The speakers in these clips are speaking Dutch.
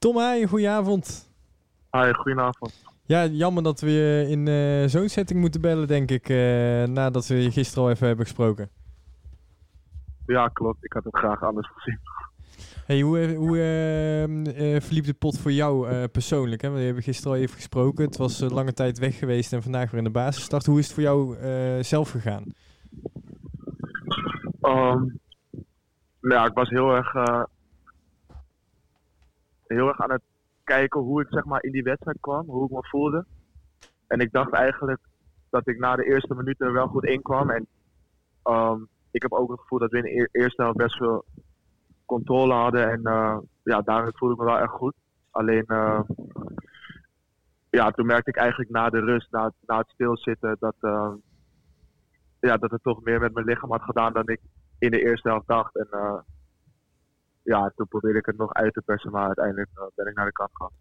Tom Haaien, goedenavond. Hi, goedenavond. Ja, jammer dat we je in eh, zo'n setting moeten bellen, denk ik, eh, nadat we je gisteren al even hebben gesproken. Ja, klopt. Ik had het graag anders gezien. Hey, hoe hoe eh, verliep de pot voor jou persoonlijk? Hè? We hebben gisteren al even gesproken. Het was lange tijd weg geweest en vandaag weer in de basisstart. Hoe is het voor jou zelf gegaan? Ehm, nou ja, ik was heel erg, heel erg aan het kijken hoe ik zeg maar, in die wedstrijd kwam, hoe ik me voelde. En ik dacht eigenlijk dat ik na de eerste minuten er wel goed in kwam. En ehm, ik heb ook het gevoel dat we in de eer- eerste helft best veel controle hadden. En eh, ja, daarin voelde ik me wel echt goed. Alleen, eh, ja, toen merkte ik eigenlijk na de rust, na, na het stilzitten, dat, eh, ja, dat het toch meer met mijn lichaam had gedaan dan ik in de eerste helft dacht. En eh, ja, toen probeerde ik het nog uit te persen, maar uiteindelijk eh, ben ik naar de kant gegaan.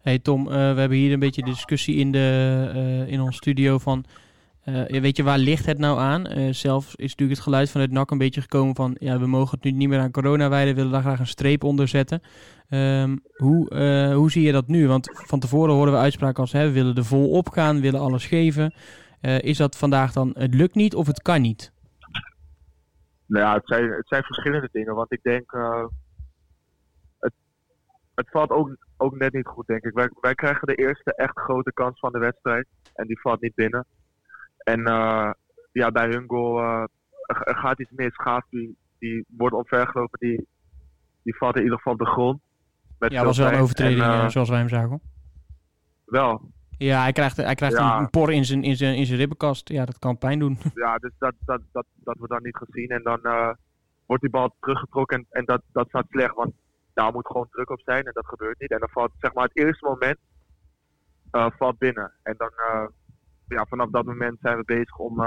Hey Tom, eh, we hebben hier een beetje discussie in, de, eh, in ons studio van... weet je, waar ligt het nou aan? Eh, zelf is natuurlijk het geluid vanuit NAC een beetje gekomen van... Ja, we mogen het nu niet meer aan corona wijden, willen daar graag een streep onder zetten. Ehm, hoe, hoe zie je dat nu? Want van tevoren hoorden we uitspraken als... Hè, we willen er vol op gaan, willen alles geven. Is dat vandaag dan het lukt niet of het kan niet? Nou ja, het zijn, het zijn verschillende dingen. Want ik denk, eh, het, het valt ook, ook net niet goed, denk ik. Wij, wij krijgen de eerste echt grote kans van de wedstrijd. En die valt niet binnen. En eh, ja, bij hun goal eh, er, er gaat iets mis. Gaaf, die, die wordt omvergelopen. Die, die valt in ieder geval op de grond. Met Ja, was wel een overtreding En, zoals wij hem zagen. wel, Ja, hij krijgt, hij krijgt Ja. een, por in zijn, in, zijn, in zijn ribbenkast. Ja, dat kan pijn doen. ja, dus dat, dat, dat, dat wordt dan niet gezien. En dan eh, wordt die bal teruggetrokken en, en dat, dat staat slecht. Want daar moet gewoon druk op zijn en dat gebeurt niet. En dan valt zeg maar het eerste moment eh, valt binnen. En dan eh, ja, vanaf dat moment zijn we bezig om,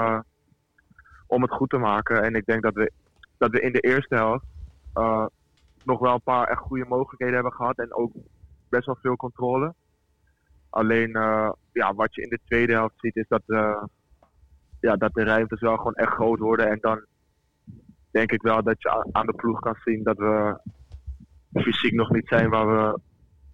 om het goed te maken. En ik denk dat we, dat we in de eerste helft nog wel een paar echt goede mogelijkheden hebben gehad. En ook best wel veel controle. Alleen eh, ja, wat je in de tweede helft ziet is dat, eh, ja, dat de ruimtes wel gewoon echt groot worden. En dan denk ik wel dat je aan de ploeg kan zien dat we fysiek nog niet zijn waar we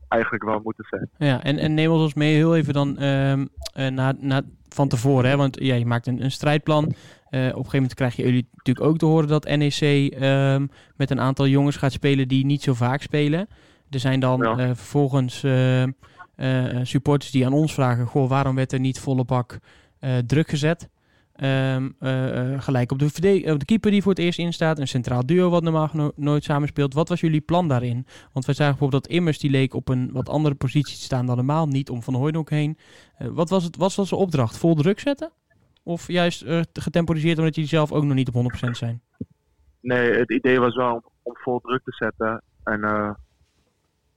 eigenlijk wel moeten zijn. Ja, en, en neem ons mee heel even dan ehm, eh, na, na, van tevoren. Hè? Want ja, je maakt een, een strijdplan. Op een gegeven moment krijgen jullie natuurlijk ook te horen dat NEC ehm, met een aantal jongens gaat spelen die niet zo vaak spelen. Er zijn dan Ja. vervolgens eh, eh, supporters die aan ons vragen: Goh, waarom werd er niet volle bak eh, druk gezet? Ehm, eh, eh, gelijk op de, op de keeper die voor het eerst instaat. Een centraal duo wat normaal geno- nooit samenspeelt. Wat was jullie plan daarin? Want wij zagen bijvoorbeeld dat Immers die leek op een wat andere positie te staan dan normaal. Niet om Van Hooydonk heen. Eh, wat, was het, wat was de opdracht? Vol druk zetten? Of juist eh, getemporiseerd omdat jullie zelf ook nog niet op 100% zijn? Nee, het idee was wel om, vol druk te zetten. En eh,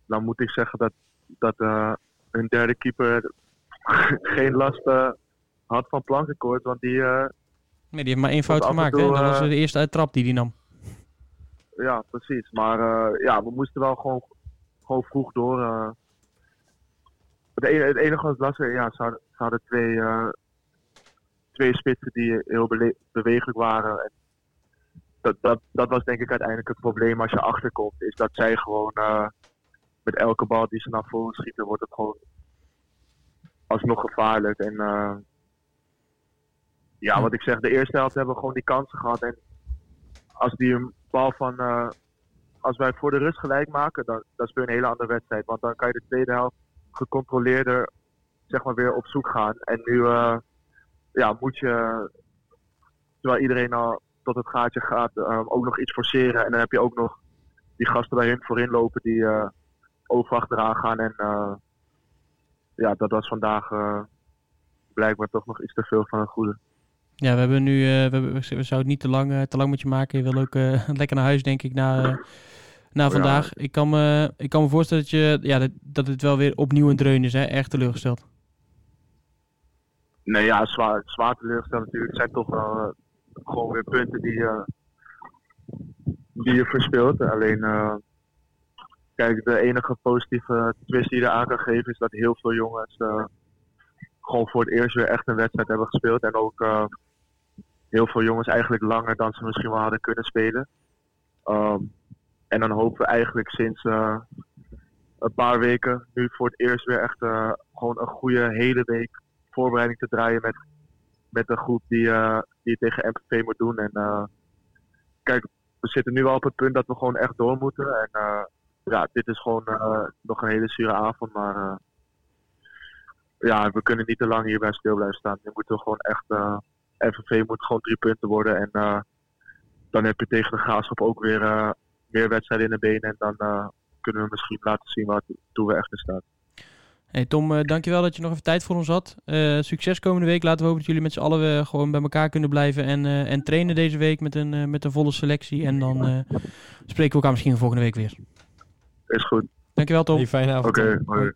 dan moet ik zeggen dat, dat eh, hun derde keeper geen last eh, had van plankenkoord. Want die, eh, Nee, die heeft maar één fout gemaakt. toe, Hè? Dat was eh, de eerste uittrap die hij nam. ja, precies. Maar ja, we moesten wel gewoon, gewoon vroeg door. het, enige, het enige was lastig, ja, ze hadden, ze hadden twee, eh, twee spitsen die heel bele- bewegelijk waren. En dat, dat, dat was denk ik uiteindelijk het probleem als je achterkomt. Is dat zij gewoon met elke bal die ze naar voren schieten, wordt het gewoon alsnog gevaarlijk. En eh, ja, wat ik zeg, de eerste helft hebben we gewoon die kansen gehad. En als die een bal van. eh, als wij voor de rust gelijk maken, dan, dan speel je een hele andere wedstrijd. Want dan kan je de tweede helft gecontroleerder zeg maar, weer op zoek gaan. En nu eh, ja, moet je, terwijl iedereen al tot het gaatje gaat, ook nog iets forceren. En dan heb je ook nog die gasten hun voorin lopen die over achteraan gaan. En eh, ja, dat was vandaag eh, blijkbaar toch nog iets te veel van een goede. Ja, we hebben nu, eh, we, hebben, we zouden het niet te lang, te lang met je maken. Je wil ook lekker naar huis, denk ik, na, na Ja. vandaag. Ik kan, me, ik kan me voorstellen dat, je, ja, dat, dat het wel weer opnieuw een dreun is. Hè? Erg teleurgesteld. Nee, ja, zwaar, zwaar teleurgesteld natuurlijk. Het zijn toch wel gewoon weer punten die, je die je verspeelt. Alleen, kijk, de enige positieve twist die je eraan kan geven is dat heel veel jongens eh, gewoon voor het eerst weer echt een wedstrijd hebben gespeeld. En ook eh, heel veel jongens eigenlijk langer dan ze misschien wel hadden kunnen spelen. Ehm, en dan hopen we eigenlijk sinds eh, een paar weken nu voor het eerst weer echt gewoon een goede hele week voorbereiding te draaien met, met een groep die, die tegen MVV moet doen. En kijk, we zitten nu al op het punt dat we gewoon echt door moeten. En ja, dit is gewoon eh, nog een hele zure avond, maar eh, ja, we kunnen niet te lang hierbij stil blijven staan. Nu moeten gewoon echt, eh MVV moet gewoon drie punten worden. En dan heb je tegen de Graafschap ook weer meer wedstrijden in de benen. En dan kunnen we misschien laten zien waar toe we echt in staan. Hey Tom, dankjewel dat je nog even tijd voor ons had. Succes komende week. Laten we hopen dat jullie met z'n allen gewoon bij elkaar kunnen blijven en, en trainen deze week met een, met een volle selectie. En dan spreken we elkaar misschien volgende week weer. Is goed. Dankjewel Tom. Hey, fijne avond. Oké, hoi.